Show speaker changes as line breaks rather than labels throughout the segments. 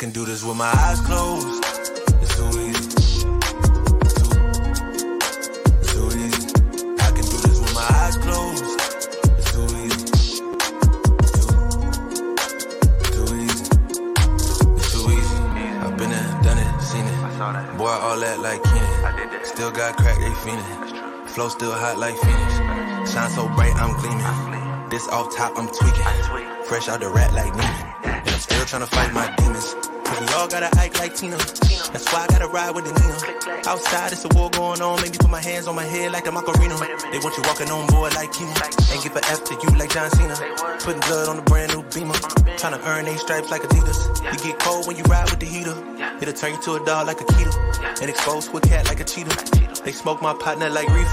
can do this with my eyes closed. It's too easy. Too, easy. I can do this with my eyes closed. It's too easy. Too, easy. It's too easy. I've been done it, seen it. Boy, all that like Keenan. Still got crack, they fiendin'. Flow still hot like Phoenix. Shine so bright, I'm gleaming. This off top, I'm tweaking. Fresh out the rat like Neiman. And I'm still trying to fight my demons. We all gotta act like Tina. That's why I gotta ride with the Nina. Outside, it's a war going on. Maybe put my hands on my head like the Macarena. They want you walking on board like Kima. Ain't give a F to you like John Cena. Putting blood on the brand new beamer. Trying to earn eight stripes like Adidas. You get cold when you ride with the heater. It'll turn you to a dog like a keto. And expose to a cat like a cheetah. They smoke my partner like reef.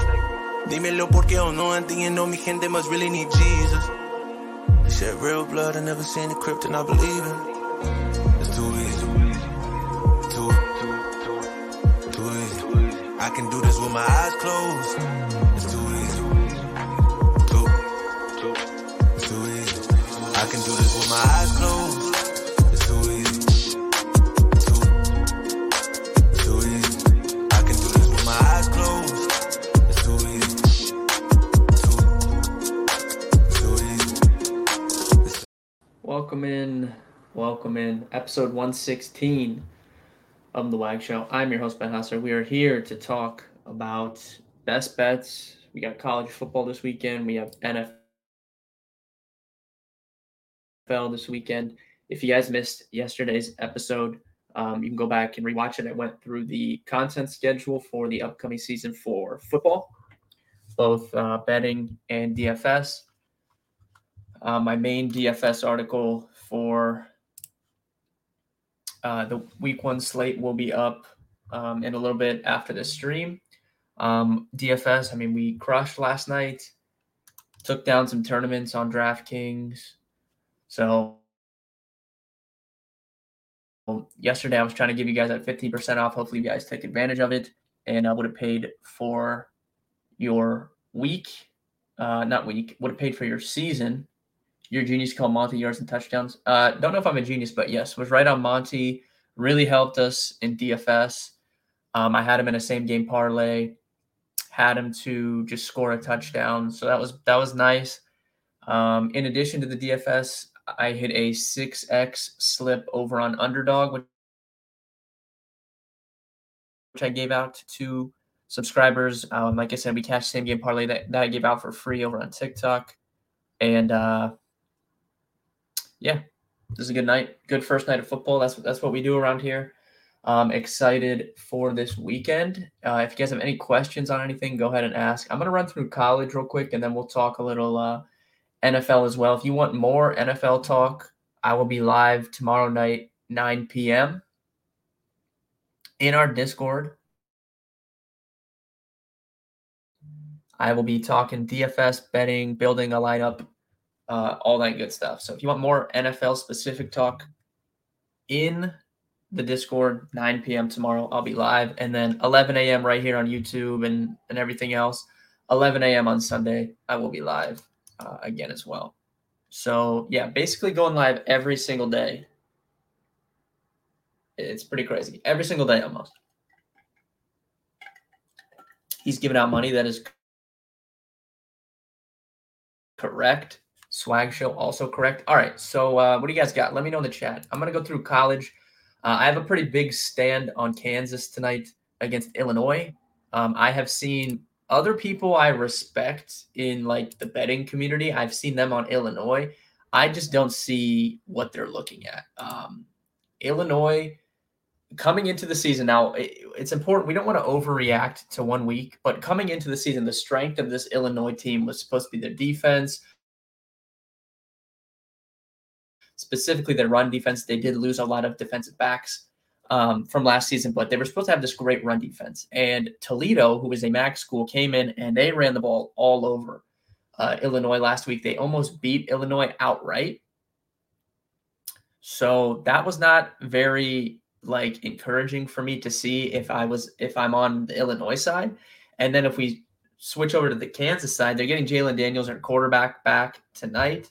Dímelo porque o no entiendo. Mi gente must really need Jesus. They shed real blood. I never seen the crypt and I believe it. I can do this with my eyes closed. It's too easy. Too, too, too easy. I can do this with my eyes closed.
Welcome in, welcome in, episode 116 of The Wag Show. I'm your host, Ben Husser. We are here to talk about best bets. We got college football this weekend, we have NFL this weekend. If you guys missed yesterday's episode, um, you can go back and rewatch it. I went through the content schedule for the upcoming season for football, both uh, betting and DFS. Uh, my main DFS article for uh, the week one slate will be up um, in a little bit after the stream. Um, DFS, I mean, we crushed last night, took down some tournaments on DraftKings. So um, yesterday I was trying to give you guys that 15% off. Hopefully, you guys take advantage of it. And I would have paid for your week, uh, not week, would have paid for your season your genius called Monty yards and touchdowns. Uh, don't know if I'm a genius, but yes, was right on Monty. Really helped us in DFS. Um, I had him in a same game parlay. Had him to just score a touchdown, so that was that was nice. Um, in addition to the DFS, I hit a six x slip over on underdog, which which I gave out to subscribers. Um, like I said, we cashed same game parlay that, that I gave out for free over on TikTok, and uh, yeah, this is a good night. Good first night of football. That's that's what we do around here. Um, excited for this weekend. Uh, if you guys have any questions on anything, go ahead and ask. I'm gonna run through college real quick, and then we'll talk a little uh, NFL as well. If you want more NFL talk, I will be live tomorrow night, 9 p.m. in our Discord. I will be talking DFS betting, building a lineup, uh, all that good stuff. So if you want more NFL specific talk in the Discord, 9 p.m. tomorrow, I'll be live. And then 11 a.m. right here on YouTube and, and everything else. 11 a.m. on Sunday, I will be live uh, again as well. So yeah, basically going live every single day. It's pretty crazy. Every single day almost. He's giving out money that is correct. Swag show also correct. All right. So uh, what do you guys got? Let me know in the chat. I'm gonna go through college. Uh, I have a pretty big stand on Kansas tonight against Illinois. Um, I have seen other people I respect in like the betting community. I've seen them on Illinois. I just don't see what they're looking at. Um, Illinois coming into the season now, it, it's important. We don't want to overreact to one week, but coming into the season, the strength of this Illinois team was supposed to be their defense, specifically their run defense. They did lose a lot of defensive backs um, from last season, but they were supposed to have this great run defense. And Toledo, who is a MAC school, came in and they ran the ball all over uh, Illinois last week. They almost beat Illinois outright. So that was not very like encouraging for me to see if I was if I'm on the Illinois side. And then if we switch over to the Kansas side, they're getting Jalon Daniels, their quarterback, back tonight.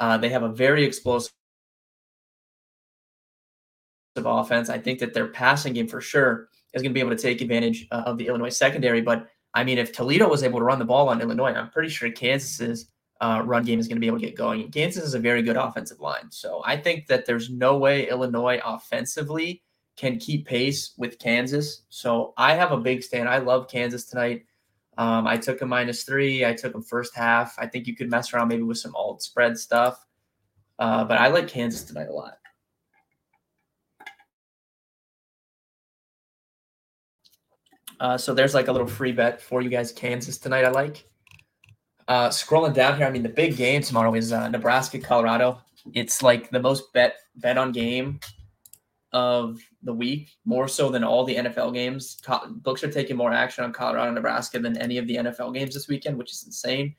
Uh, they have a very explosive offense. I think that their passing game for sure is going to be able to take advantage uh, of the Illinois secondary. But I mean, if Toledo was able to run the ball on Illinois, I'm pretty sure Kansas's uh, run game is going to be able to get going. Kansas is a very good offensive line. So I think that there's no way Illinois offensively can keep pace with Kansas. So I have a big stand. I love Kansas tonight. Um, I took a minus three. I took them first half. I think you could mess around maybe with some alt spread stuff. Uh, but I like Kansas tonight a lot. Uh, so there's like a little free bet for you guys. Kansas tonight, I like. Uh, scrolling down here, I mean, the big game tomorrow is uh, Nebraska, Colorado. It's like the most bet bet on game of the week, more so than all the NFL games. Co- books are taking more action on Colorado, Nebraska than any of the NFL games this weekend, which is insane.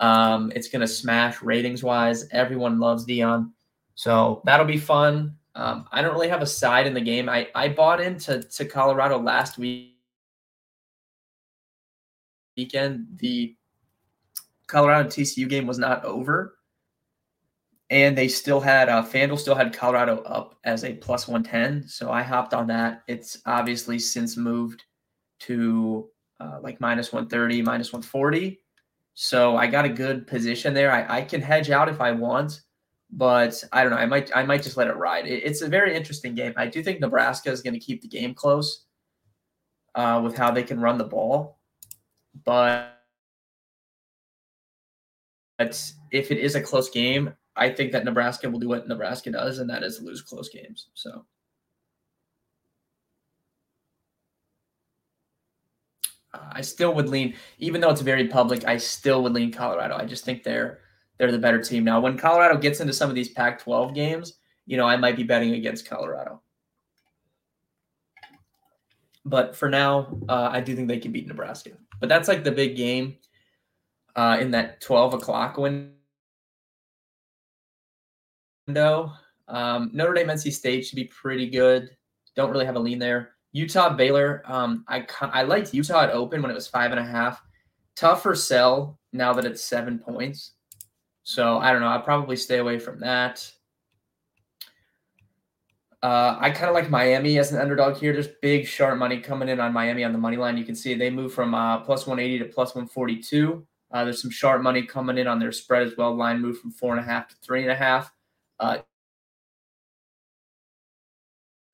Um, it's going to smash ratings wise. Everyone loves Deion, So that'll be fun. Um, I don't really have a side in the game. I, I bought into to Colorado last week weekend. The Colorado TCU game was not over, and they still had uh, FanDuel still had Colorado up as a plus one ten. So I hopped on that. It's obviously since moved to uh, like minus one thirty, minus one forty. So I got a good position there. I, I can hedge out if I want, but I don't know. I might I might just let it ride. It, it's a very interesting game. I do think Nebraska is going to keep the game close uh, with how they can run the ball but if it is a close game, I think that Nebraska will do what Nebraska does, and that is lose close games. So. Uh, I still would lean, even though it's very public. I still would lean Colorado. I just think they're they're the better team now. When Colorado gets into some of these Pac-12 games, you know, I might be betting against Colorado. But for now, uh, I do think they can beat Nebraska. But that's like the big game uh, in that 12 o'clock window. Um, Notre Dame NC State should be pretty good. Don't really have a lean there. Utah Baylor. Um, I I liked Utah at open when it was five and a half. Tougher sell now that it's seven points. So I don't know. I'll probably stay away from that. Uh, I kind of like Miami as an underdog here. There's big sharp money coming in on Miami on the money line. You can see they move from uh, plus 180 to plus 142. Uh, there's some sharp money coming in on their spread as well. Line moved from four and a half to three and a half. Uh,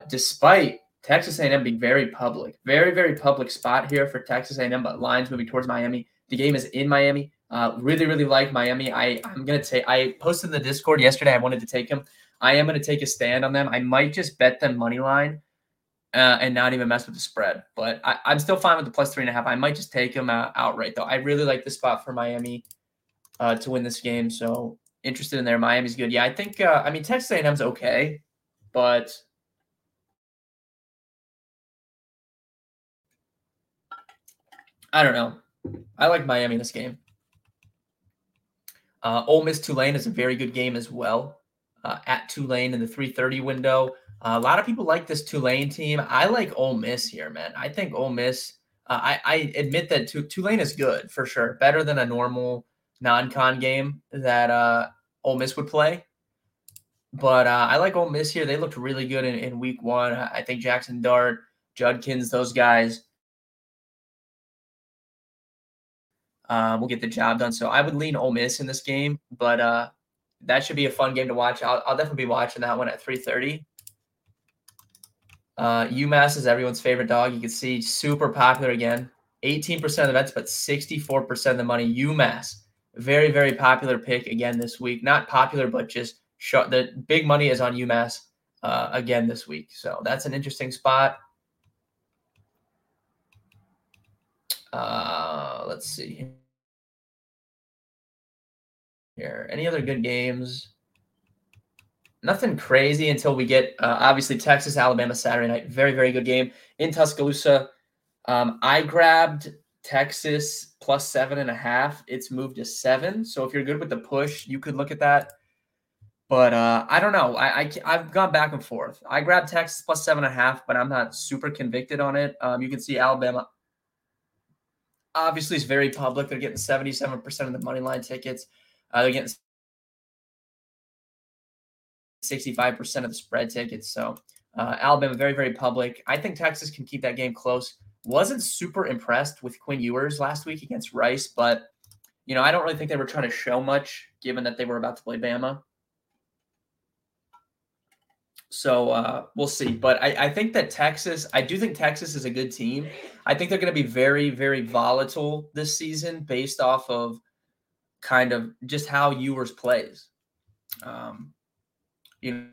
despite Texas A&M being very public, very very public spot here for Texas A&M, but lines moving towards Miami. The game is in Miami. Uh, really really like Miami. I I'm gonna take. I posted in the Discord yesterday. I wanted to take him. I am to take a stand on them. I might just bet them money line uh, and not even mess with the spread. But I, am still fine with the plus three and a half. I might just take them uh, outright though. I really like the spot for Miami uh, to win this game. So interested in there. Miami's good. Yeah, I think. Uh, I mean, Texas A&M's okay, but I don't know. I like Miami this game. Uh, Ole Miss Tulane is a very good game as well uh, at Tulane in the 330 window. Uh, a lot of people like this Tulane team. I like Ole Miss here, man. I think Ole Miss. Uh, I, I admit that Tulane is good for sure, better than a normal non-con game that uh, Ole Miss would play. But uh, I like Ole Miss here. They looked really good in, in week one. I think Jackson Dart, Judkins, those guys uh, will get the job done. So I would lean Ole Miss in this game, but uh, that should be a fun game to watch. I'll, I'll definitely be watching that one at 3:30. Uh, UMass is everyone's favorite dog. You can see super popular again. 18% of the bets, but 64% of the money. UMass, very very popular pick again this week. Not popular, but just short. The big money is on UMass uh, again this week. So that's an interesting spot. Uh, let's see here. Any other good games? Nothing crazy until we get uh, obviously Texas, Alabama Saturday night. Very, very good game in Tuscaloosa. Um, I grabbed Texas plus seven and a half. It's moved to seven. So if you're good with the push, you could look at that. But uh, I don't know. I, I have gone back and forth. I grabbed Texas plus seven and a half, but I'm not super convicted on it. Um, you can see Alabama obviously is very public. They're getting 77% of the money line tickets. Uh, they're getting 65% of the spread tickets. So Uh, Alabama, very, very public. I think Texas can keep that game close. Wasn't super impressed with Quinn Ewers last week against Rice, but you know, I don't really think they were trying to show much given that they were about to play Bama. So uh, we'll see. But I, I think that Texas, I do think Texas is a good team. I think they're going to be very, very volatile this season based off of kind of just how Ewers plays. Um, you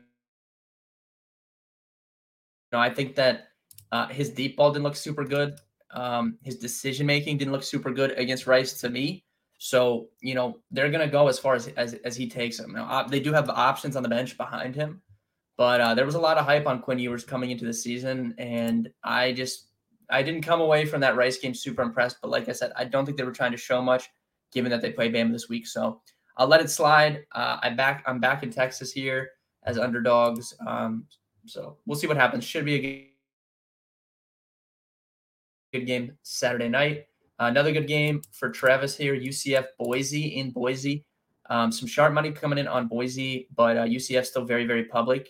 know, I think that uh, his deep ball didn't look super good. Um, his decision making didn't look super good against Rice to me. So you know they're gonna go as far as as, as he takes them. Now they do have options on the bench behind him, but uh, there was a lot of hype on Quinn Ewers coming into the season, and I just I didn't come away from that Rice game super impressed. But like I said, I don't think they were trying to show much, given that they play Bama this week. So I'll let it slide. Uh, I back I'm back in Texas here as underdogs. Um, so we'll see what happens. Should be a good, game Saturday night. Another good game for Travis here. UCF Boise in Boise. Um, some sharp money coming in on Boise, but uh, UCF still very very public.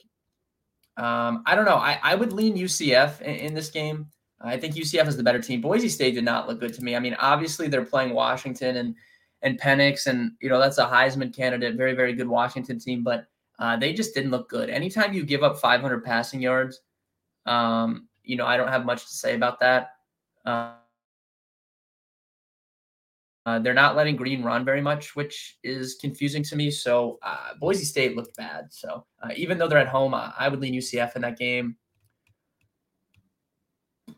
Um, I don't know. I, I would lean UCF in, in, this game. I think UCF is the better team. Boise State did not look good to me. I mean, obviously they're playing Washington and and Penix, and you know that's a Heisman candidate, very very good Washington team, but uh, they just didn't look good. Anytime you give up 500 passing yards, um, you know I don't have much to say about that. Uh, they're not letting Green run very much, which is confusing to me. So uh, Boise State looked bad. So uh, even though they're at home, I would lean UCF in that game.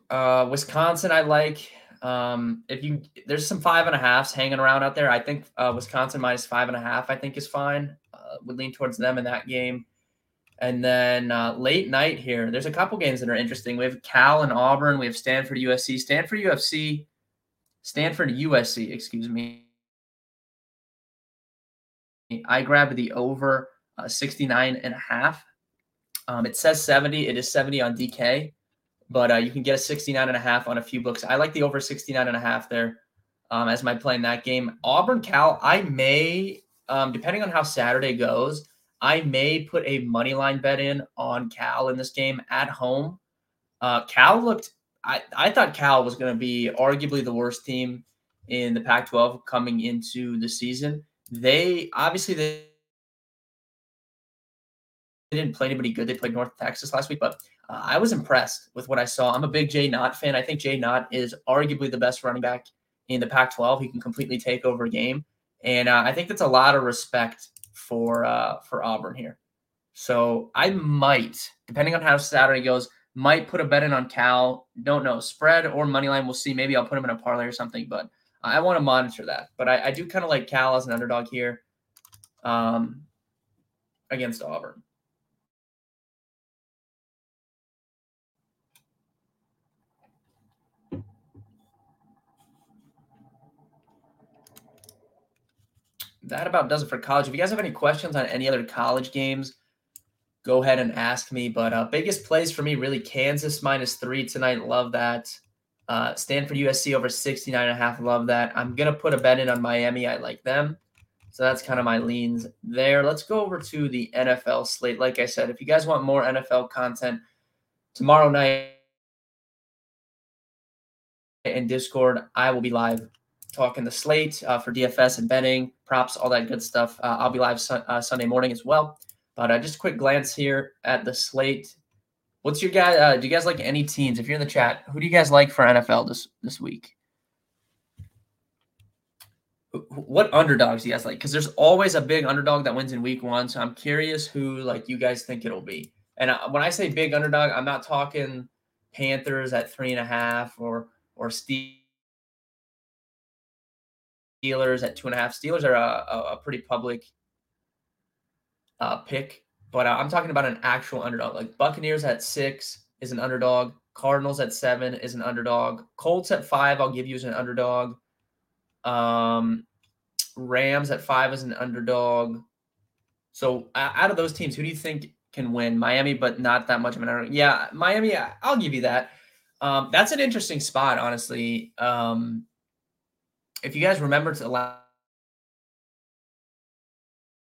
Uh, Wisconsin, I like. Um, if you there's some five and a halfs hanging around out there, I think uh, Wisconsin minus five and a half, I think is fine. Uh, would lean towards them in that game. And then late night here, there's a couple games that are interesting. We have Cal and Auburn. We have Stanford, USC. Stanford, UFC Stanford USC, excuse me. I grabbed the over uh, 69 and a half. Um, it says 70. It is 70 on DK, but uh, you can get a 69 and a half on a few books. I like the over 69 and a half there um, as my play in that game. Auburn Cal, I may, um, depending on how Saturday goes, I may put a money line bet in on Cal in this game at home. Uh, Cal looked I, I thought Cal was going to be arguably the worst team in the Pac 12 coming into the season. They obviously they, they didn't play anybody good. They played North Texas last week, but uh, I was impressed with what I saw. I'm a big Jaydn Ott fan. I think Jaydn Ott is arguably the best running back in the Pac 12. He can completely take over a game. And uh, I think that's a lot of respect for uh, for Auburn here. So I might, depending on how Saturday goes, might put a bet in on Cal. Don't know spread or money line. We'll see. Maybe I'll put him in a parlay or something. But I want to monitor that. But I, I do kind of like Cal as an underdog here, um, against Auburn. That about does it for college. If you guys have any questions on any other college games, go ahead and ask me. But uh, biggest plays for me, really Kansas minus three tonight. Love that. Uh, Stanford USC over 69 and a half. Love that. I'm going to put a bet in on Miami. I like them. So that's kind of my leans there. Let's go over to the NFL slate. Like I said, if you guys want more NFL content tomorrow night in Discord, I will be live talking the slate uh, for DFS and betting, props, all that good stuff. Uh, I'll be live su- uh, Sunday morning as well. But uh, just a quick glance here at the slate. What's your guy? Uh, do you guys like any teams? If you're in the chat, who do you guys like for NFL this this week? What underdogs do you guys like? Because there's always a big underdog that wins in week one. So I'm curious who like you guys think it'll be. And uh, when I say big underdog, I'm not talking Panthers at three and a half or or Steelers at two and a half. Steelers are a, a, a pretty public uh, pick, but uh, I'm talking about an actual underdog. Like Buccaneers at six is an underdog. Cardinals at seven is an underdog. Colts at five, I'll give you as an underdog. Um, Rams at five is an underdog. So uh, out of those teams, who do you think can win? Miami, but not that much of an underdog. Yeah, Miami. I'll give you that. Um, that's an interesting spot, honestly. Um, if you guys remember to last,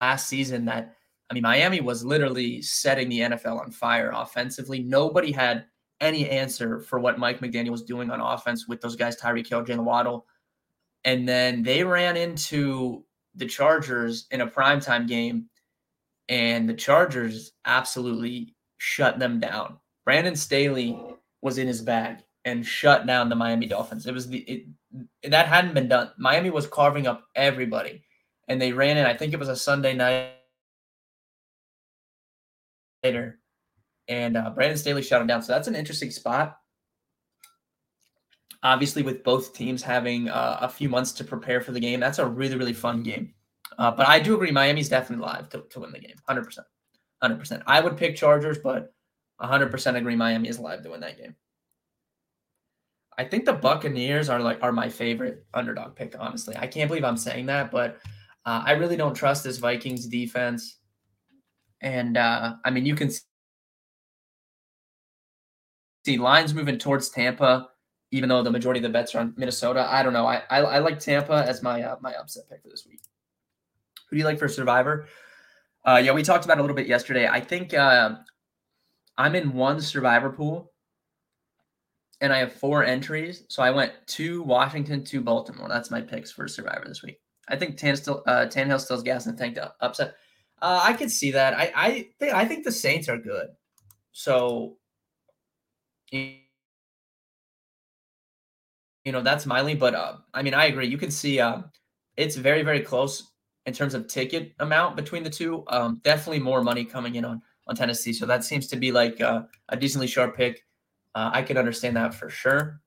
last season, that I mean, Miami was literally setting the NFL on fire offensively. Nobody had any answer for what Mike McDaniel was doing on offense with those guys, Tyreek Hill, Jaylen Waddle. And then they ran into the Chargers in a primetime game, and the Chargers absolutely shut them down. Brandon Staley was in his bag and shut down the Miami Dolphins. It was the it, that hadn't been done. Miami was carving up everybody, and they ran in. I think it was a Sunday night later, and uh, Brandon Staley shut him down. So that's an interesting spot. Obviously, with both teams having uh, a few months to prepare for the game, that's a really really fun game. Uh, but I do agree, Miami's definitely live to, to win the game, hundred percent, hundred percent. I would pick Chargers, but hundred percent agree, Miami is live to win that game. I think the Buccaneers are like are my favorite underdog pick. Honestly, I can't believe I'm saying that, but uh, I really don't trust this Vikings defense. And uh, I mean, you can see lines moving towards Tampa, even though the majority of the bets are on Minnesota. I don't know. I I, I like Tampa as my uh, my upset pick for this week. Who do you like for Survivor? Uh, yeah, we talked about a little bit yesterday. I think uh, I'm in one Survivor pool and I have four entries. So I went to Washington, to Baltimore. That's my picks for Survivor this week. I think Tan still, uh, Tannehill still's gas and tank to upset. Uh, I could see that. I I think I think the Saints are good. So you know that's my lean, but uh, I mean I agree. You can see uh, it's very very close in terms of ticket amount between the two. Um, definitely more money coming in on on Tennessee, so that seems to be like uh, a decently sharp pick. Uh, I can understand that for sure.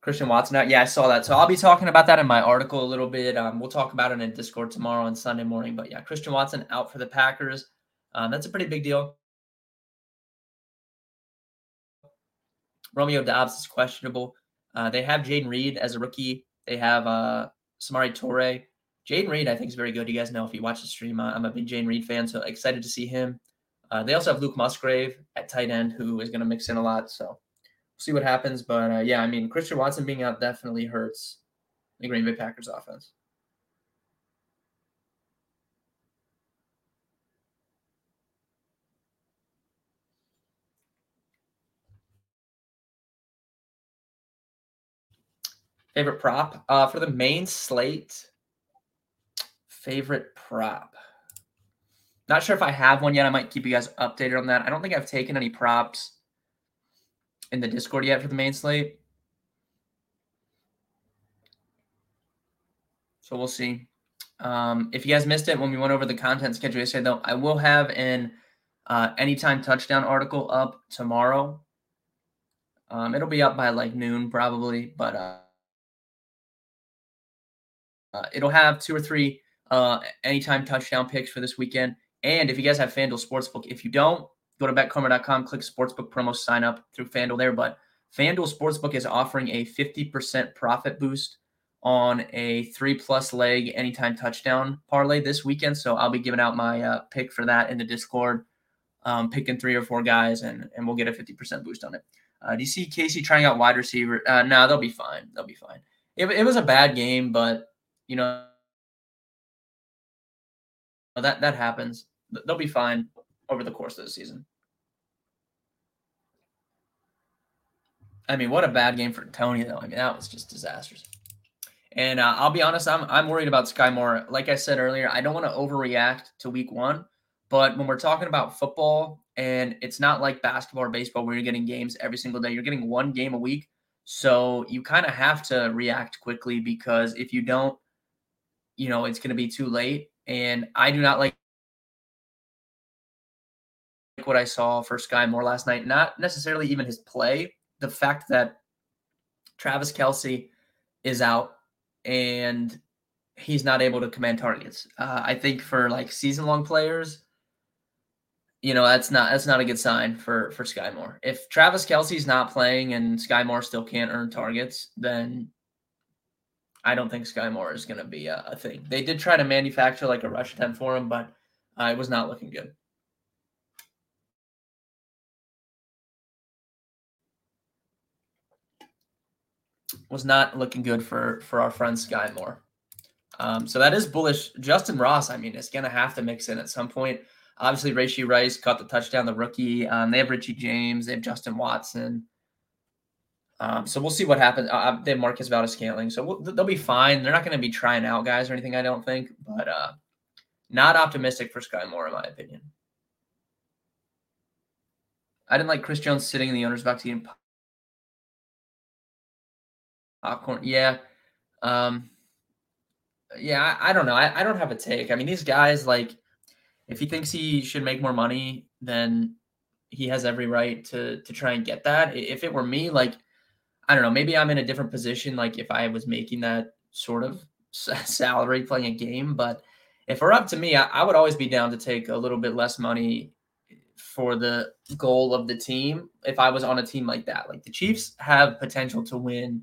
Christian Watson out. Yeah, I saw that. So I'll be talking about that in my article a little bit. Um, we'll talk about it in Discord tomorrow and Sunday morning. But yeah, Christian Watson out for the Packers. Um, that's a pretty big deal. Romeo Doubs is questionable. Uh, they have Jayden Reed as a rookie. They have uh, Samori Toure. Jayden Reed, I think, is very good. You guys know if you watch the stream, I'm a big Jayden Reed fan, so excited to see him. Uh, they also have Luke Musgrave at tight end, who is going to mix in a lot. So we'll see what happens. But uh, yeah, I mean, Christian Watson being out definitely hurts the Green Bay Packers offense. Favorite prop uh, for the main slate. Favorite prop. Not sure if I have one yet. I might keep you guys updated on that. I don't think I've taken any props in the Discord yet for the main slate. So we'll see. Um, if you guys missed it when we went over the content schedule yesterday, though, I will have an uh, anytime touchdown article up tomorrow. Um, it'll be up by like noon probably, but uh, uh, it'll have two or three uh, anytime touchdown picks for this weekend. And if you guys have FanDuel Sportsbook, if you don't, go to betkarma.com, click Sportsbook promo, sign up through FanDuel there. But FanDuel Sportsbook is offering a 50% profit boost on a three plus leg anytime touchdown parlay this weekend. So I'll be giving out my uh, pick for that in the Discord, um, picking three or four guys, and, and we'll get a 50% boost on it. Uh, do you see KC trying out wide receiver? Uh, no, they'll be fine. They'll be fine. It, it was a bad game, but, you know, that that happens. They'll be fine over the course of the season. I mean, what a bad game for Tony, though. I mean, that was just disastrous. And uh, I'll be honest, I'm I'm worried about Skyy Moore. Like I said earlier, I don't want to overreact to Week One, but when we're talking about football, and it's not like basketball or baseball where you're getting games every single day. You're getting one game a week, so you kind of have to react quickly because if you don't, you know, it's going to be too late. And I do not like what I saw for Skyy Moore last night. Not necessarily even his play, the fact that Travis Kelce is out and he's not able to command targets. Uh, I think for like season long players, you know that's not that's not a good sign for for Skyy Moore. If Travis Kelce's not playing and Skyy Moore still can't earn targets, then I don't think Skyy Moore is going to be a, a, thing. They did try to manufacture like a rush attempt for him, but uh, it was not looking good. was not looking good for for our friend Skyy Moore. Um, so that is bullish. Justyn Ross, I mean, is going to have to mix in at some point. Obviously, Rashee Rice caught the touchdown, the rookie. Um, they have Richie James, they have Justin Watson. Um, so we'll see what happens. Uh, they have Marquez Valdes-Scantling, so we'll, they'll be fine. They're not going to be trying out guys or anything, I don't think, but uh, not optimistic for Skyy Moore, in my opinion. I didn't like Chris Jones sitting in the owner's box eating popcorn. Yeah. Um, yeah, I, I don't know. I, I don't have a take. I mean, these guys, like, if he thinks he should make more money, then he has every right to to try and get that. If it were me, like, I don't know, maybe I'm in a different position. Like, if I was making that sort of salary playing a game, but if were up to me, I, I would always be down to take a little bit less money for the goal of the team. If I was on a team like that, like the Chiefs have potential to win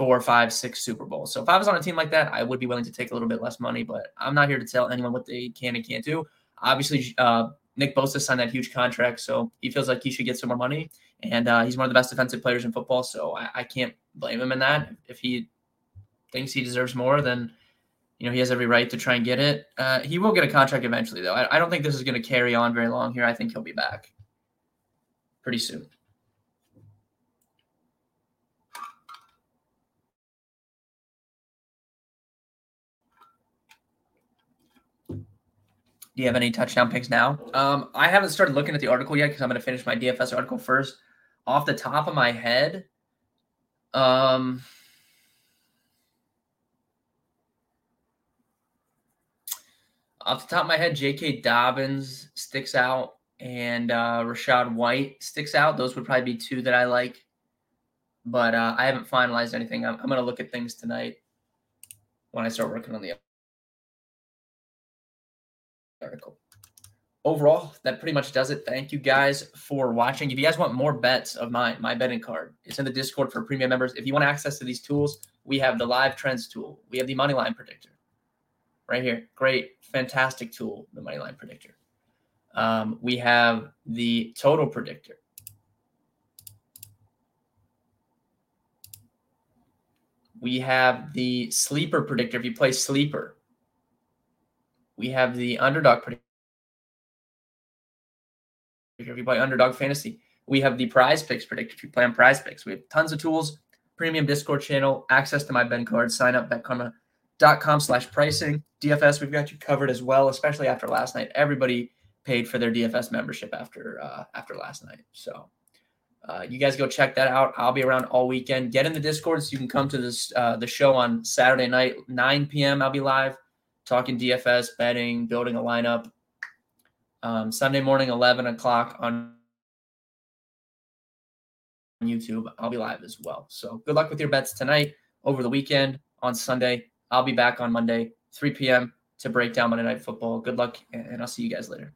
four, five, six Super Bowls. So if I was on a team like that, I would be willing to take a little bit less money, but I'm not here to tell anyone what they can and can't do. Obviously, uh, Nick Bosa signed that huge contract, so he feels like he should get some more money. And uh, he's one of the best defensive players in football, so I, I, can't blame him in that. If he thinks he deserves more, then you know he has every right to try and get it. Uh, he will get a contract eventually, though. I, I don't think this is going to carry on very long here. I think he'll be back pretty soon. Do you have any touchdown picks now? Um, I haven't started looking at the article yet because I'm going to finish my DFS article first. Off the top of my head, um, off the top of my head, J.K. Dobbins sticks out and uh, Rachaad White sticks out. Those would probably be two that I like, but uh, I haven't finalized anything. I'm, I'm going to look at things tonight when I start working on the article. Overall, that pretty much does it. Thank you guys for watching. If you guys want more bets of my my betting card, it's in the Discord for premium members. If you want access to these tools, we have the live trends tool. We have the money line predictor right here. Great, fantastic tool, the money line predictor. Um, we have the total predictor. We have the sleeper predictor. If you play sleeper, we have the underdog predictor. If you play underdog fantasy, we have the prize picks predictor. If you play on prize picks, we have tons of tools, premium Discord channel, access to my Ben card, sign up betkarma.com slash pricing. DFS, we've got you covered as well, especially after last night. Everybody paid for their DFS membership after uh, after last night. So uh, you guys go check that out. I'll be around all weekend. Get in the Discord so you can come to this uh, the show on Saturday night, 9 p.m. I'll be live talking DFS, betting, building a lineup. Um, Sunday morning, 11 o'clock on YouTube. I'll be live as well. So good luck with your bets tonight, over the weekend, on Sunday. I'll be back on Monday, 3 p.m. to break down Monday Night Football. Good luck, and I'll see you guys later.